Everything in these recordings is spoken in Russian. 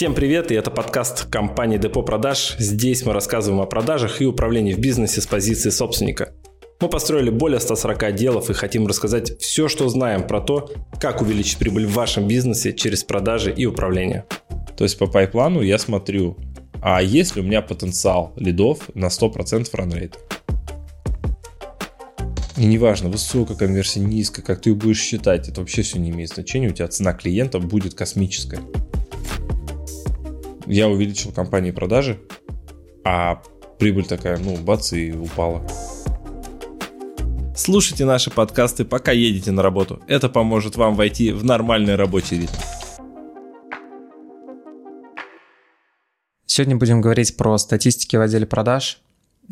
Всем привет, и это подкаст компании Депо Продаж. Здесь мы рассказываем о продажах и управлении в бизнесе с позиции собственника. Мы построили более 140 отделов и хотим рассказать все, что знаем про то, как увеличить прибыль в вашем бизнесе через продажи и управление. То есть по пайплану я смотрю, а есть ли у меня потенциал лидов на 100% ранрейт. И неважно, высокая конверсия, низкая, как ты ее будешь считать, это вообще все не имеет значения, у тебя цена клиента будет космическая я увеличил компании продажи, а прибыль такая, ну, бац, и упала. Слушайте наши подкасты, пока едете на работу. Это поможет вам войти в нормальный рабочий ритм. Сегодня будем говорить про статистики в отделе продаж.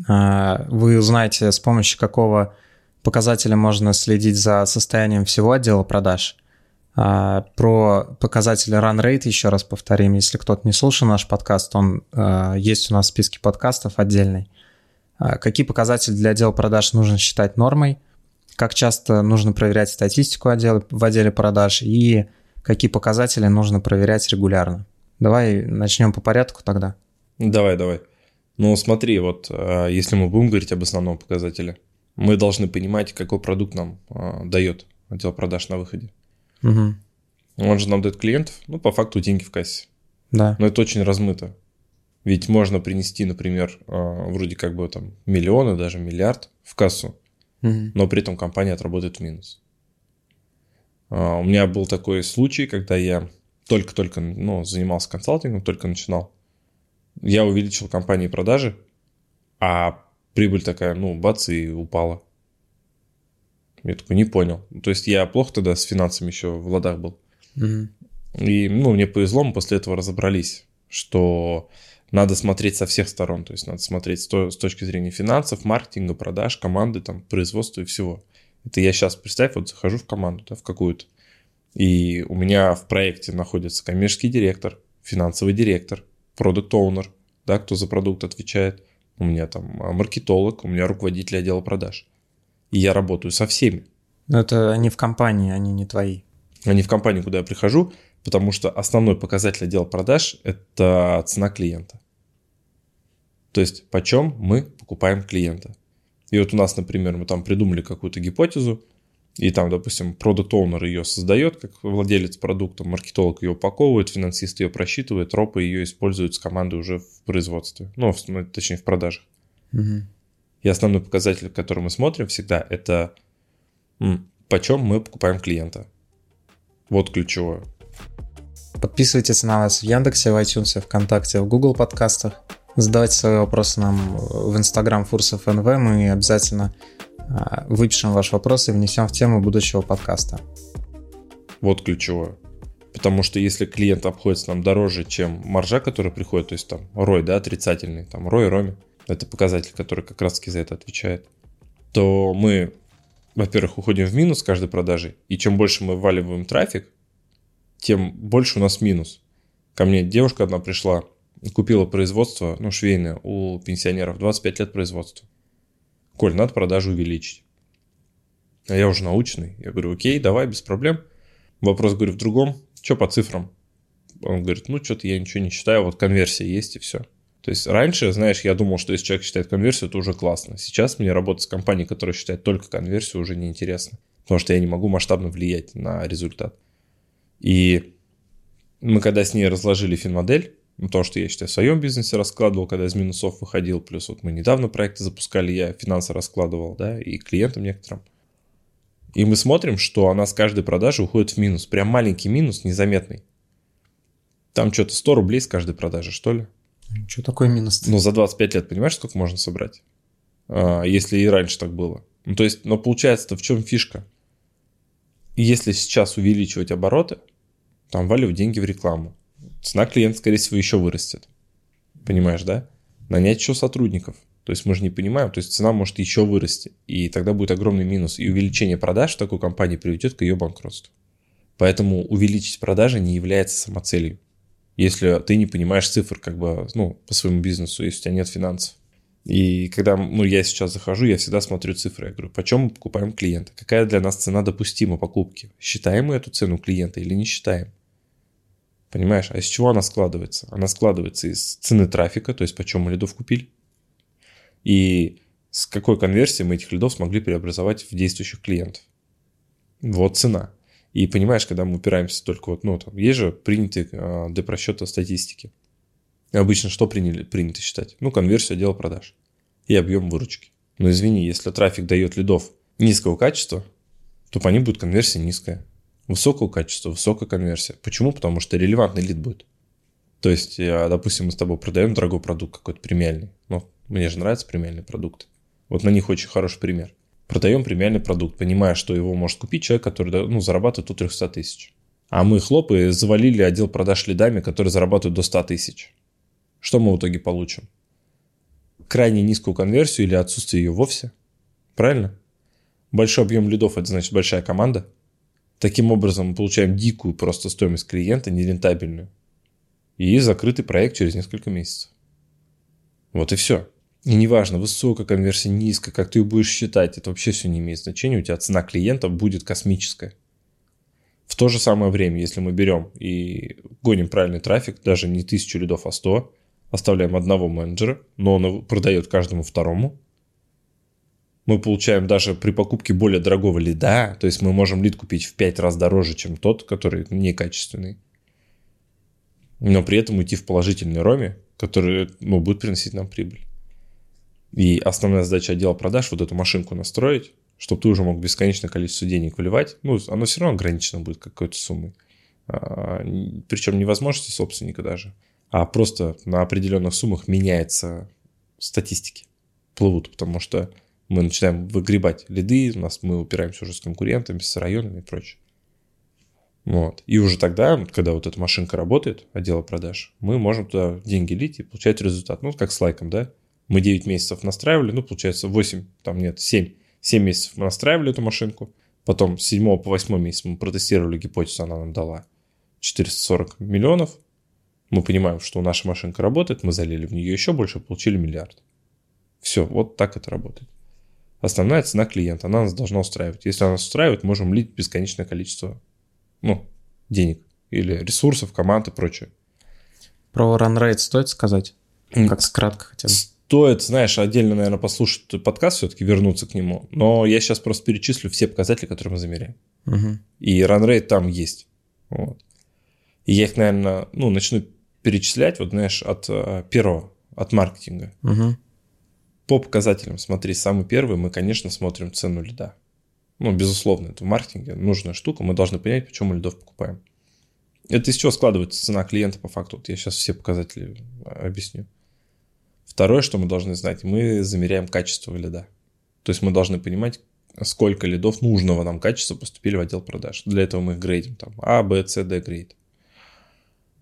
А, вы узнаете, с помощью какого показателя можно следить за состоянием всего отдела продаж – про показатели run rate еще раз повторим. Если кто-то не слушал наш подкаст, он а, есть у нас в списке подкастов отдельный. А, какие показатели для отдела продаж нужно считать нормой? Как часто нужно проверять статистику отдела, в отделе продаж? И какие показатели нужно проверять регулярно? Давай начнем по порядку тогда. Давай, давай. Ну смотри, вот если мы будем говорить об основном показателе, мы должны понимать, какой продукт нам дает отдел продаж на выходе. Угу. Он же нам дает клиентов, ну, по факту деньги в кассе. Да. Но это очень размыто. Ведь можно принести, например, а, вроде как бы там миллионы, даже миллиард в кассу, угу. но при этом компания отработает в минус. А, у меня был такой случай, когда я только-только ну, занимался консалтингом, только начинал. Я увеличил компании продажи, а прибыль такая, ну, бац, и упала. Я такой, не понял. То есть я плохо тогда с финансами еще в ладах был. Угу. И, ну, мне повезло, мы после этого разобрались, что надо смотреть со всех сторон. То есть надо смотреть с, то, с точки зрения финансов, маркетинга, продаж, команды, там, производства и всего. Это я сейчас, представь, вот захожу в команду, да, в какую-то, и у меня в проекте находится коммерческий директор, финансовый директор, продукт оунер да, кто за продукт отвечает. У меня там а, маркетолог, у меня руководитель отдела продаж и я работаю со всеми. Но это они в компании, они не твои. Они в компании, куда я прихожу, потому что основной показатель отдела продаж – это цена клиента. То есть, почем мы покупаем клиента. И вот у нас, например, мы там придумали какую-то гипотезу, и там, допустим, продукт оунер ее создает, как владелец продукта, маркетолог ее упаковывает, финансист ее просчитывает, ропы ее используют с командой уже в производстве, ну, в, точнее, в продажах. Угу. И основной показатель, который мы смотрим всегда, это почем мы покупаем клиента. Вот ключевое. Подписывайтесь на нас в Яндексе, в iTunes, ВКонтакте, в Google подкастах. Задавайте свои вопросы нам в Instagram Фурсов НВ. Мы обязательно а, выпишем ваш вопрос и внесем в тему будущего подкаста. Вот ключевое. Потому что если клиент обходится нам дороже, чем маржа, которая приходит, то есть там рой, да, отрицательный, там рой, роми, это показатель, который как раз таки за это отвечает, то мы, во-первых, уходим в минус каждой продажи, и чем больше мы вваливаем трафик, тем больше у нас минус. Ко мне девушка одна пришла, купила производство, ну, швейное, у пенсионеров, 25 лет производства. Коль, надо продажу увеличить. А я уже научный. Я говорю, окей, давай, без проблем. Вопрос, говорю, в другом. Что по цифрам? Он говорит, ну, что-то я ничего не считаю, вот конверсия есть и все. То есть раньше, знаешь, я думал, что если человек считает конверсию, это уже классно. Сейчас мне работать с компанией, которая считает только конверсию, уже неинтересно. Потому что я не могу масштабно влиять на результат. И мы когда с ней разложили финмодель, ну, то, что я, считаю, в своем бизнесе раскладывал, когда из минусов выходил, плюс вот мы недавно проекты запускали, я финансы раскладывал, да, и клиентам некоторым. И мы смотрим, что она с каждой продажи уходит в минус. Прям маленький минус, незаметный. Там что-то 100 рублей с каждой продажи, что ли? Что такое минус? Ну, за 25 лет, понимаешь, сколько можно собрать? А, если и раньше так было. Ну, то есть, но получается-то в чем фишка? Если сейчас увеличивать обороты, там валю деньги в рекламу. Цена клиента, скорее всего, еще вырастет. Понимаешь, да? Нанять еще сотрудников. То есть мы же не понимаем, то есть цена может еще вырасти, и тогда будет огромный минус. И увеличение продаж в такой компании приведет к ее банкротству. Поэтому увеличить продажи не является самоцелью если ты не понимаешь цифр как бы, ну, по своему бизнесу, если у тебя нет финансов. И когда ну, я сейчас захожу, я всегда смотрю цифры. Я говорю, почем мы покупаем клиента? Какая для нас цена допустима покупки? Считаем мы эту цену клиента или не считаем? Понимаешь? А из чего она складывается? Она складывается из цены трафика, то есть почем мы лидов купили, и с какой конверсией мы этих лидов смогли преобразовать в действующих клиентов. Вот цена. И понимаешь, когда мы упираемся только вот, ну, там, есть же принятые э, для просчета статистики. Обычно что приняли, принято считать? Ну, конверсию отдела продаж и объем выручки. Но извини, если трафик дает лидов низкого качества, то по ним будет конверсия низкая. Высокого качества, высокая конверсия. Почему? Потому что релевантный лид будет. То есть, допустим, мы с тобой продаем дорогой продукт какой-то премиальный. Ну, мне же нравятся премиальные продукты. Вот на них очень хороший пример. Продаем премиальный продукт, понимая, что его может купить человек, который ну, зарабатывает до 300 тысяч. А мы хлопы завалили отдел продаж лидами, которые зарабатывают до 100 тысяч. Что мы в итоге получим? Крайне низкую конверсию или отсутствие ее вовсе. Правильно? Большой объем лидов – это значит большая команда. Таким образом мы получаем дикую просто стоимость клиента, нерентабельную. И закрытый проект через несколько месяцев. Вот и все. И неважно, высокая конверсия, низкая, как ты ее будешь считать, это вообще все не имеет значения, у тебя цена клиента будет космическая. В то же самое время, если мы берем и гоним правильный трафик, даже не тысячу лидов, а 100, оставляем одного менеджера, но он продает каждому второму, мы получаем даже при покупке более дорогого лида, то есть мы можем лид купить в 5 раз дороже, чем тот, который некачественный, но при этом уйти в положительный роме, который ну, будет приносить нам прибыль. И основная задача отдела продаж вот эту машинку настроить, чтобы ты уже мог бесконечное количество денег выливать. Ну, оно все равно ограничено будет какой-то суммой. А, причем не возможности собственника даже, а просто на определенных суммах меняется статистики. Плывут, потому что мы начинаем выгребать лиды, у нас мы упираемся уже с конкурентами, с районами и прочее. Вот. И уже тогда, когда вот эта машинка работает, отдела продаж, мы можем туда деньги лить и получать результат. Ну, как с лайком, да? Мы 9 месяцев настраивали, ну, получается 8, там нет, 7. 7 месяцев мы настраивали эту машинку. Потом с 7 по 8 месяц мы протестировали гипотезу, она нам дала 440 миллионов. Мы понимаем, что наша машинка работает, мы залили в нее еще больше, получили миллиард. Все, вот так это работает. Основная цена клиента, она нас должна устраивать. Если она нас устраивает, можем лить бесконечное количество ну, денег или ресурсов, команд и прочее. Про run rate стоит сказать? Как кратко хотя бы стоит, знаешь, отдельно, наверное, послушать подкаст, все-таки вернуться к нему. Но я сейчас просто перечислю все показатели, которые мы замеряем. Угу. И ранрейт там есть. Вот. И я их, наверное, ну, начну перечислять, вот, знаешь, от э, первого, от маркетинга. Угу. По показателям, смотри, самый первый, мы, конечно, смотрим цену лида. Ну, безусловно, это в маркетинге нужная штука, мы должны понять, почему мы лидов покупаем. Это из чего складывается цена клиента по факту? Вот я сейчас все показатели э, объясню. Второе, что мы должны знать, мы замеряем качество лида. То есть мы должны понимать, сколько лидов нужного нам качества поступили в отдел продаж. Для этого мы их грейдим. Там А, Б, С, Д грейд.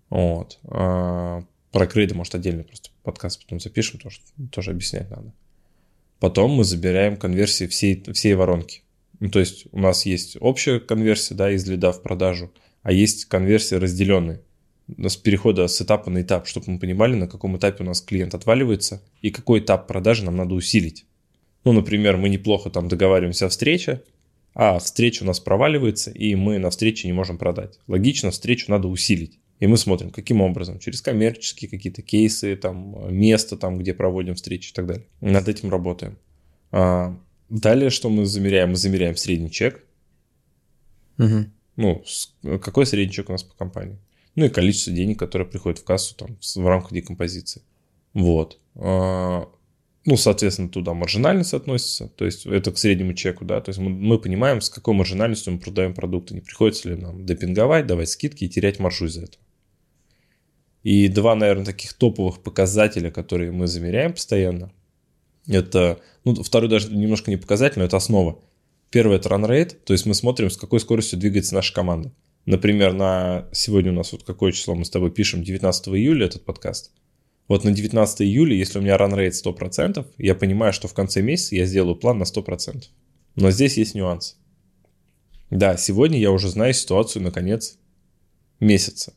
Вот. А, про грейды, может, отдельно просто подкаст потом запишем, тоже, тоже объяснять надо. Потом мы забираем конверсии всей, всей воронки. Ну, то есть у нас есть общая конверсия да, из лида в продажу, а есть конверсии разделенные с перехода с этапа на этап, чтобы мы понимали, на каком этапе у нас клиент отваливается и какой этап продажи нам надо усилить. Ну, например, мы неплохо там договариваемся о встрече, а встреча у нас проваливается, и мы на встрече не можем продать. Логично, встречу надо усилить. И мы смотрим, каким образом, через коммерческие какие-то кейсы, там, место, там, где проводим встречи и так далее. Над этим работаем. А, далее, что мы замеряем? Мы замеряем средний чек. Угу. Ну, какой средний чек у нас по компании? Ну и количество денег, которое приходит в кассу там, в рамках декомпозиции. Вот. А, ну, соответственно, туда маржинальность относится, то есть это к среднему чеку, да, то есть мы, мы понимаем, с какой маржинальностью мы продаем продукты, не приходится ли нам депинговать, давать скидки и терять маржу из-за этого. И два, наверное, таких топовых показателя, которые мы замеряем постоянно, это, ну, второй даже немножко не показатель, но это основа. Первый – это run rate, то есть мы смотрим, с какой скоростью двигается наша команда. Например, на сегодня у нас вот какое число мы с тобой пишем, 19 июля этот подкаст. Вот на 19 июля, если у меня rate 100%, я понимаю, что в конце месяца я сделаю план на 100%. Но здесь есть нюанс. Да, сегодня я уже знаю ситуацию на конец месяца.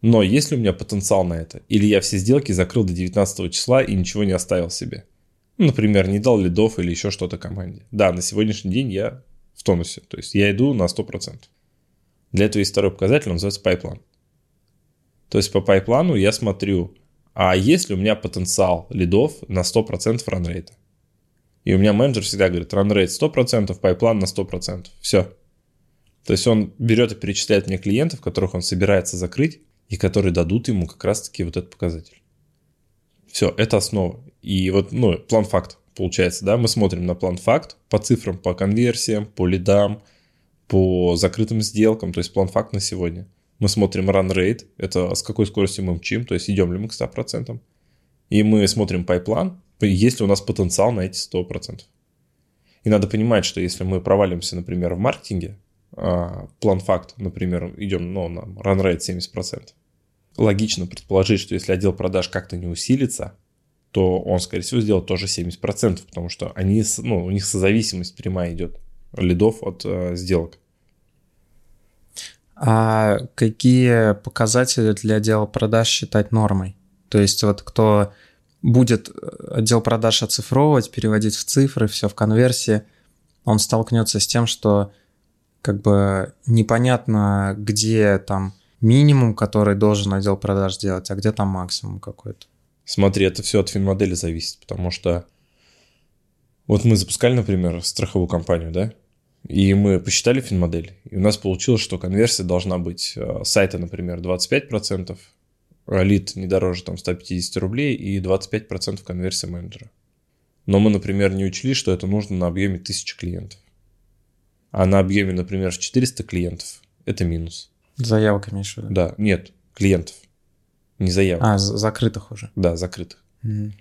Но есть ли у меня потенциал на это? Или я все сделки закрыл до 19 числа и ничего не оставил себе? Например, не дал лидов или еще что-то команде. Да, на сегодняшний день я в тонусе. То есть я иду на 100%. Для этого есть второй показатель, он называется pipeline. То есть по pipeline у я смотрю, а есть ли у меня потенциал лидов на 100% run rate а. И у меня менеджер всегда говорит, run rate 100%, pipeline на 100%. Все. То есть он берет и перечисляет мне клиентов, которых он собирается закрыть, и которые дадут ему как раз-таки вот этот показатель. Все, это основа. И вот, ну, план-факт получается, да, мы смотрим на план-факт по цифрам, по конверсиям, по лидам, по закрытым сделкам, то есть план-факт на сегодня. Мы смотрим run rate, это с какой скоростью мы мчим, то есть идем ли мы к 100%. И мы смотрим пайплан, есть ли у нас потенциал на эти 100%. И надо понимать, что если мы провалимся, например, в маркетинге, а, план-факт, например, идем ну, на run rate 70%, логично предположить, что если отдел продаж как-то не усилится, то он, скорее всего, сделает тоже 70%, потому что они, ну, у них созависимость прямая идет лидов от э, сделок. А какие показатели для отдела продаж считать нормой? То есть вот кто будет отдел продаж оцифровывать, переводить в цифры, все в конверсии, он столкнется с тем, что как бы непонятно, где там минимум, который должен отдел продаж делать, а где там максимум какой-то. Смотри, это все от финмодели зависит, потому что вот мы запускали, например, страховую компанию, да, и мы посчитали финмодель, и у нас получилось, что конверсия должна быть э, сайта, например, 25%, а лид не дороже там 150 рублей и 25% конверсия менеджера. Но мы, например, не учли, что это нужно на объеме 1000 клиентов. А на объеме, например, 400 клиентов это минус. Заявок имеешь в виду? Да, нет, клиентов. Не заявок. А, закрытых уже. Да, закрытых. Угу.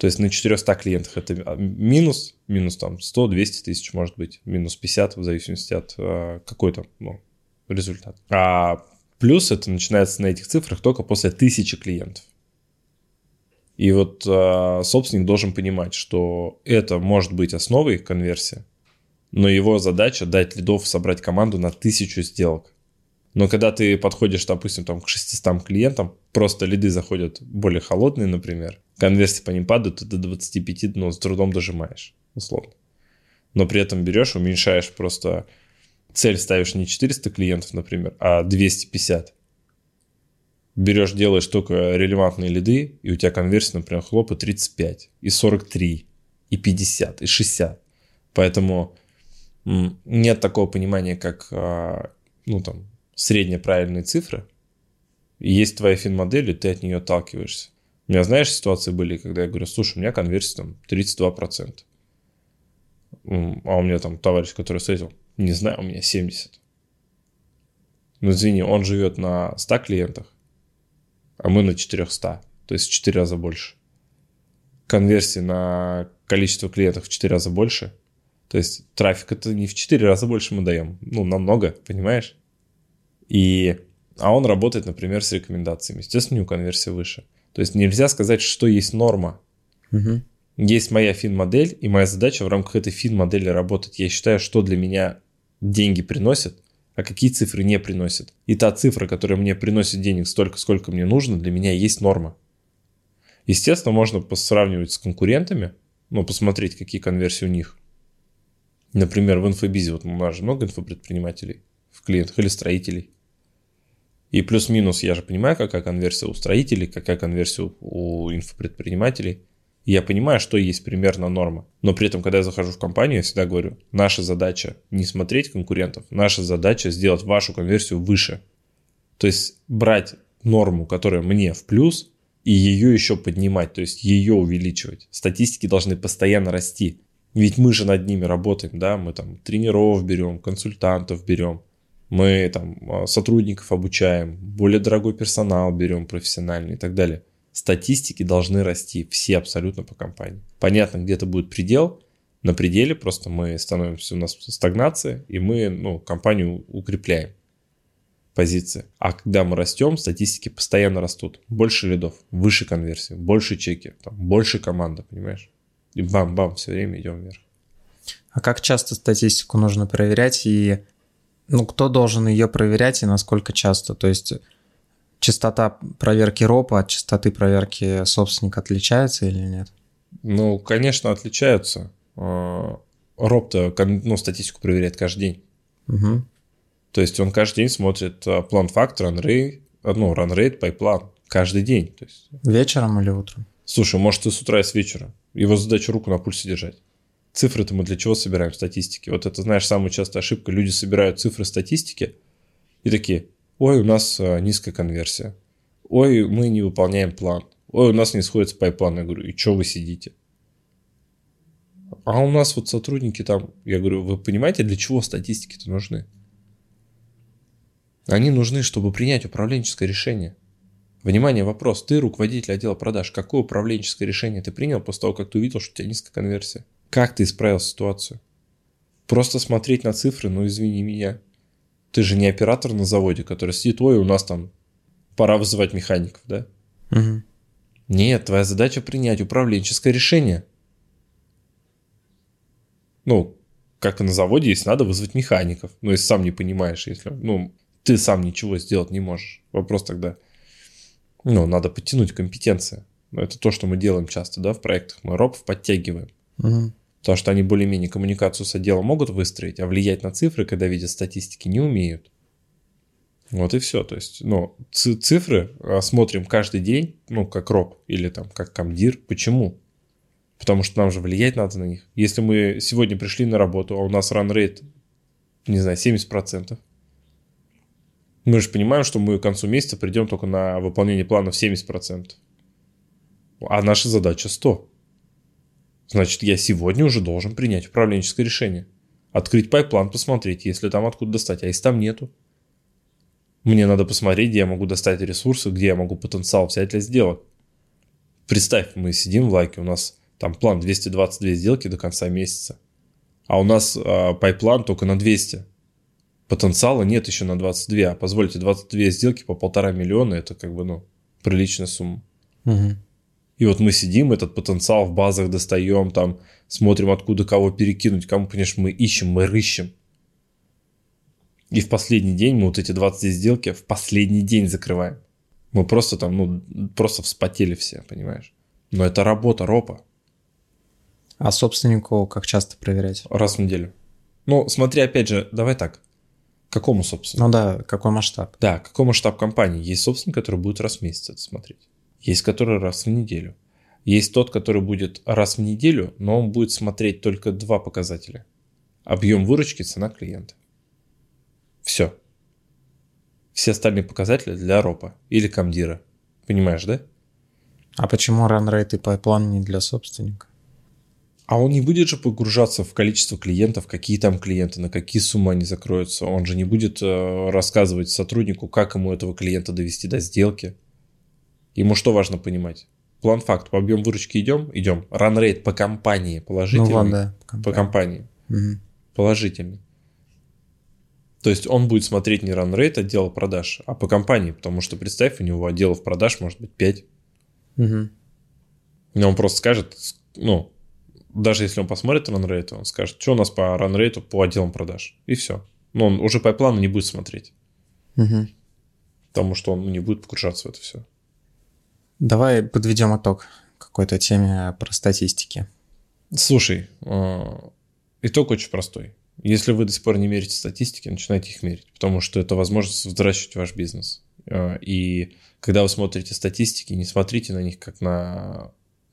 То есть на 400 клиентах это а, минус, минус там 100-200 тысяч может быть, минус 50 в зависимости от э, какой то ну, результат. А плюс это начинается на этих цифрах только после тысячи клиентов. И вот э, собственник должен понимать, что это может быть основой конверсии, но его задача дать лидов собрать команду на тысячу сделок. Но когда ты подходишь, допустим, там, к 600 клиентам, просто лиды заходят более холодные, например, конверсии по ним падают, ты до 25, ну, с трудом дожимаешь, условно. Но при этом берешь, уменьшаешь просто цель ставишь не 400 клиентов, например, а 250. Берешь, делаешь только релевантные лиды, и у тебя конверсия, например, хлопа 35, и 43, и 50, и 60. Поэтому нет такого понимания, как а, ну, там, средние правильные цифры. есть твоя фин-модель, и ты от нее отталкиваешься. У меня, знаешь, ситуации были, когда я говорю, слушай, у меня конверсия там 32%. А у меня там товарищ, который встретил, не знаю, у меня 70. Ну, извини, он живет на 100 клиентах, а мы на 400, то есть в 4 раза больше. Конверсии на количество клиентов в 4 раза больше. То есть трафик это не в 4 раза больше мы даем, ну, намного, понимаешь? И, а он работает, например, с рекомендациями. Естественно, у него конверсия выше. То есть нельзя сказать, что есть норма. Угу. Есть моя фин-модель, и моя задача в рамках этой фин-модели работать. Я считаю, что для меня деньги приносят, а какие цифры не приносят. И та цифра, которая мне приносит денег столько, сколько мне нужно, для меня есть норма. Естественно, можно сравнивать с конкурентами, ну, посмотреть, какие конверсии у них. Например, в инфобизе, вот у нас же много инфопредпринимателей в клиентах или строителей. И плюс-минус я же понимаю, какая конверсия у строителей, какая конверсия у инфопредпринимателей. И я понимаю, что есть примерно норма. Но при этом, когда я захожу в компанию, я всегда говорю, наша задача не смотреть конкурентов, наша задача сделать вашу конверсию выше. То есть брать норму, которая мне в плюс, и ее еще поднимать, то есть ее увеличивать. Статистики должны постоянно расти. Ведь мы же над ними работаем, да, мы там тренеров берем, консультантов берем, мы там а, сотрудников обучаем, более дорогой персонал берем профессиональный и так далее статистики должны расти все абсолютно по компании. Понятно, где-то будет предел, на пределе просто мы становимся, у нас стагнация, и мы ну, компанию укрепляем позиции. А когда мы растем, статистики постоянно растут. Больше лидов, выше конверсии, больше чеки, там, больше команда, понимаешь? И бам-бам, все время идем вверх. А как часто статистику нужно проверять и ну, кто должен ее проверять и насколько часто? То есть частота проверки РОПа от частоты проверки собственника отличается или нет? Ну, конечно, отличаются. А, РОП-то ну, статистику проверяет каждый день. Угу. То есть он каждый день смотрит а, план факт, run rate, ну, run-rate, pipeline каждый день. То есть... Вечером или утром? Слушай, может, и с утра, и с вечера. Его задача руку на пульсе держать. Цифры-то мы для чего собираем статистики? Вот это, знаешь, самая частая ошибка. Люди собирают цифры статистики и такие, ой, у нас а, низкая конверсия. Ой, мы не выполняем план. Ой, у нас не сходится pipeline. Я говорю, и что вы сидите? А у нас вот сотрудники там, я говорю, вы понимаете, для чего статистики-то нужны? Они нужны, чтобы принять управленческое решение. Внимание, вопрос. Ты руководитель отдела продаж. Какое управленческое решение ты принял после того, как ты увидел, что у тебя низкая конверсия? Как ты исправил ситуацию? Просто смотреть на цифры, ну извини меня. Ты же не оператор на заводе, который сидит, ой, у нас там пора вызывать механиков, да? Угу. Нет, твоя задача принять управленческое решение. Ну, как и на заводе, если надо вызвать механиков. Ну, если сам не понимаешь, если, ну, ты сам ничего сделать не можешь. Вопрос тогда, ну, надо подтянуть компетенции. Но это то, что мы делаем часто, да, в проектах. Мы ропов подтягиваем. Угу. Потому что они более-менее коммуникацию с отделом могут выстроить, а влиять на цифры, когда видят статистики, не умеют. Вот и все. То есть, ну, цифры а, смотрим каждый день, ну, как роб или там как комдир. Почему? Потому что нам же влиять надо на них. Если мы сегодня пришли на работу, а у нас rate, не знаю, 70%, мы же понимаем, что мы к концу месяца придем только на выполнение плана в 70%. А наша задача 100. Значит, я сегодня уже должен принять управленческое решение. Открыть pipeline, посмотреть, если там откуда достать. А если там нету? Мне надо посмотреть, где я могу достать ресурсы, где я могу потенциал взять для сделок. Представь, мы сидим в лайке, у нас там план 222 сделки до конца месяца. А у нас э, pipeline только на 200. Потенциала нет еще на 22. А позвольте, 22 сделки по полтора миллиона, это как бы, ну, приличная сумма. Угу. И вот мы сидим, этот потенциал в базах достаем, там смотрим, откуда кого перекинуть, кому, конечно, мы ищем, мы рыщем. И в последний день мы вот эти 20 сделки в последний день закрываем. Мы просто там, ну, просто вспотели все, понимаешь? Но это работа ропа. А собственнику как часто проверять? Раз в неделю. Ну, смотри, опять же, давай так. Какому собственнику? Ну да, какой масштаб? Да, какой масштаб компании? Есть собственник, который будет раз в месяц это смотреть. Есть который раз в неделю. Есть тот, который будет раз в неделю, но он будет смотреть только два показателя. Объем выручки, цена клиента. Все. Все остальные показатели для ропа или комдира. Понимаешь, да? А почему run-rate и пайплан не для собственника? А он не будет же погружаться в количество клиентов, какие там клиенты, на какие суммы они закроются. Он же не будет э, рассказывать сотруднику, как ему этого клиента довести до сделки. Ему что важно понимать? План факт, по объему выручки идем? Идем. Ранрейт по компании положительный? Ну, ладно, да, по компании. По компании. Угу. Положительный. То есть он будет смотреть не ранрейт отдела продаж, а по компании, потому что, представь, у него отделов продаж может быть 5. Угу. И он просто скажет, ну, даже если он посмотрит ранрейт, он скажет, что у нас по ранрейту по отделам продаж. И все. Но он уже по плану не будет смотреть. Угу. Потому что он не будет погружаться в это все. Давай подведем итог какой-то теме про статистики. Слушай, а, итог очень простой. Если вы до сих пор не мерите статистики, начинайте их мерить, потому что это возможность взращивать ваш бизнес. А, и когда вы смотрите статистики, не смотрите на них как на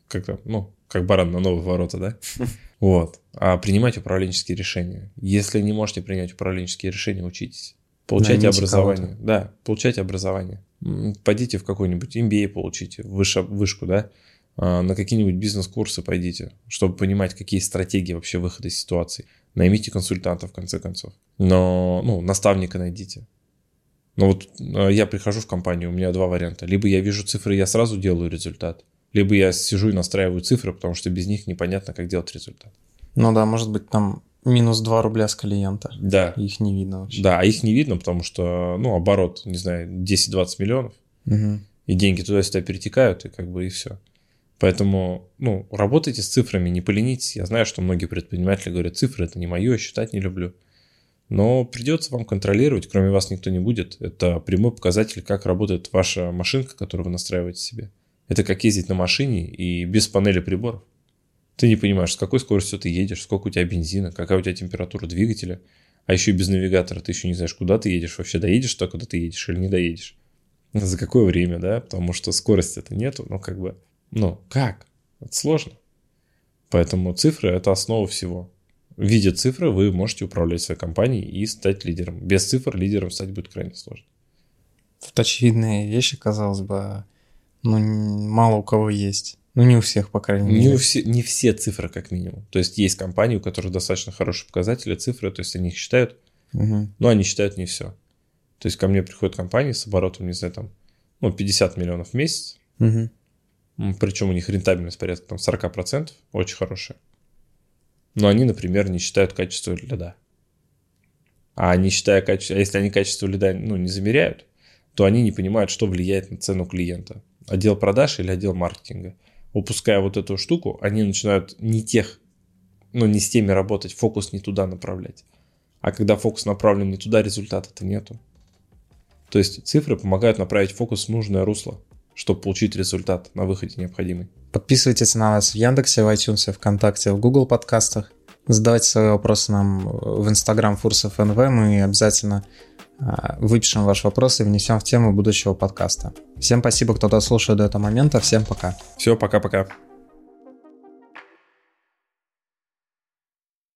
как ну, как баран на новые ворота, да? Вот. А принимайте управленческие решения. Если не можете принять управленческие решения, учитесь. Получайте Наймите образование. Да, получайте образование. Пойдите в какой-нибудь MBA получите, выше, вышку, да, а, на какие-нибудь бизнес-курсы пойдите, чтобы понимать, какие стратегии вообще выхода из ситуации. Наймите консультанта, в конце концов. Но, ну, наставника найдите. Но вот а, я прихожу в компанию, у меня два варианта. Либо я вижу цифры, я сразу делаю результат. Либо я сижу и настраиваю цифры, потому что без них непонятно, как делать результат. Ну да, может быть, там минус 2 рубля с клиента. Да. Их не видно вообще. Да, а их не видно, потому что, ну, оборот, не знаю, 10-20 миллионов. Угу. И деньги туда-сюда перетекают, и как бы и все. Поэтому, ну, работайте с цифрами, не поленитесь. Я знаю, что многие предприниматели говорят, цифры это не мое, считать не люблю. Но придется вам контролировать, кроме вас никто не будет. Это прямой показатель, как работает ваша машинка, которую вы настраиваете себе. Это как ездить на машине и без панели приборов. Ты не понимаешь, с какой скоростью ты едешь, сколько у тебя бензина, какая у тебя температура двигателя, а еще и без навигатора ты еще не знаешь, куда ты едешь, вообще доедешь туда, куда ты едешь или не доедешь. За какое время, да? Потому что скорости это нету, ну как бы, ну как? Это сложно. Поэтому цифры это основа всего. Видя цифры, вы можете управлять своей компанией и стать лидером. Без цифр лидером стать будет крайне сложно. Тут очевидные вещи, казалось бы, ну, мало у кого есть. Ну, не у всех, по крайней мере. Не, у все, не все цифры, как минимум. То есть есть компании, у которых достаточно хорошие показатели, цифры, то есть они их считают, Угу. но они считают не все. То есть ко мне приходят компании с оборотом, не знаю, там, ну, 50 миллионов в месяц, Угу. причем у них рентабельность порядка там 40%, очень хорошая. Но они, например, не считают качество льда. А не считая качество, а если они качество льда ну, не замеряют, то они не понимают, что влияет на цену клиента. Отдел продаж или отдел маркетинга. Упуская вот эту штуку, они начинают не тех, ну, не с теми работать, фокус не туда направлять. А когда фокус направлен не туда, результата-то нету. То есть цифры помогают направить фокус в нужное русло, чтобы получить результат на выходе необходимый. Подписывайтесь на нас в Яндексе, в iTunes, ВКонтакте, в Google подкастах. Задавайте свои вопросы нам в Инстаграм Фурсов НВ. Мы обязательно а, выпишем ваш вопрос и внесем в тему будущего подкаста. Всем спасибо, кто дослушал до этого момента. Всем пока. Все, пока-пока.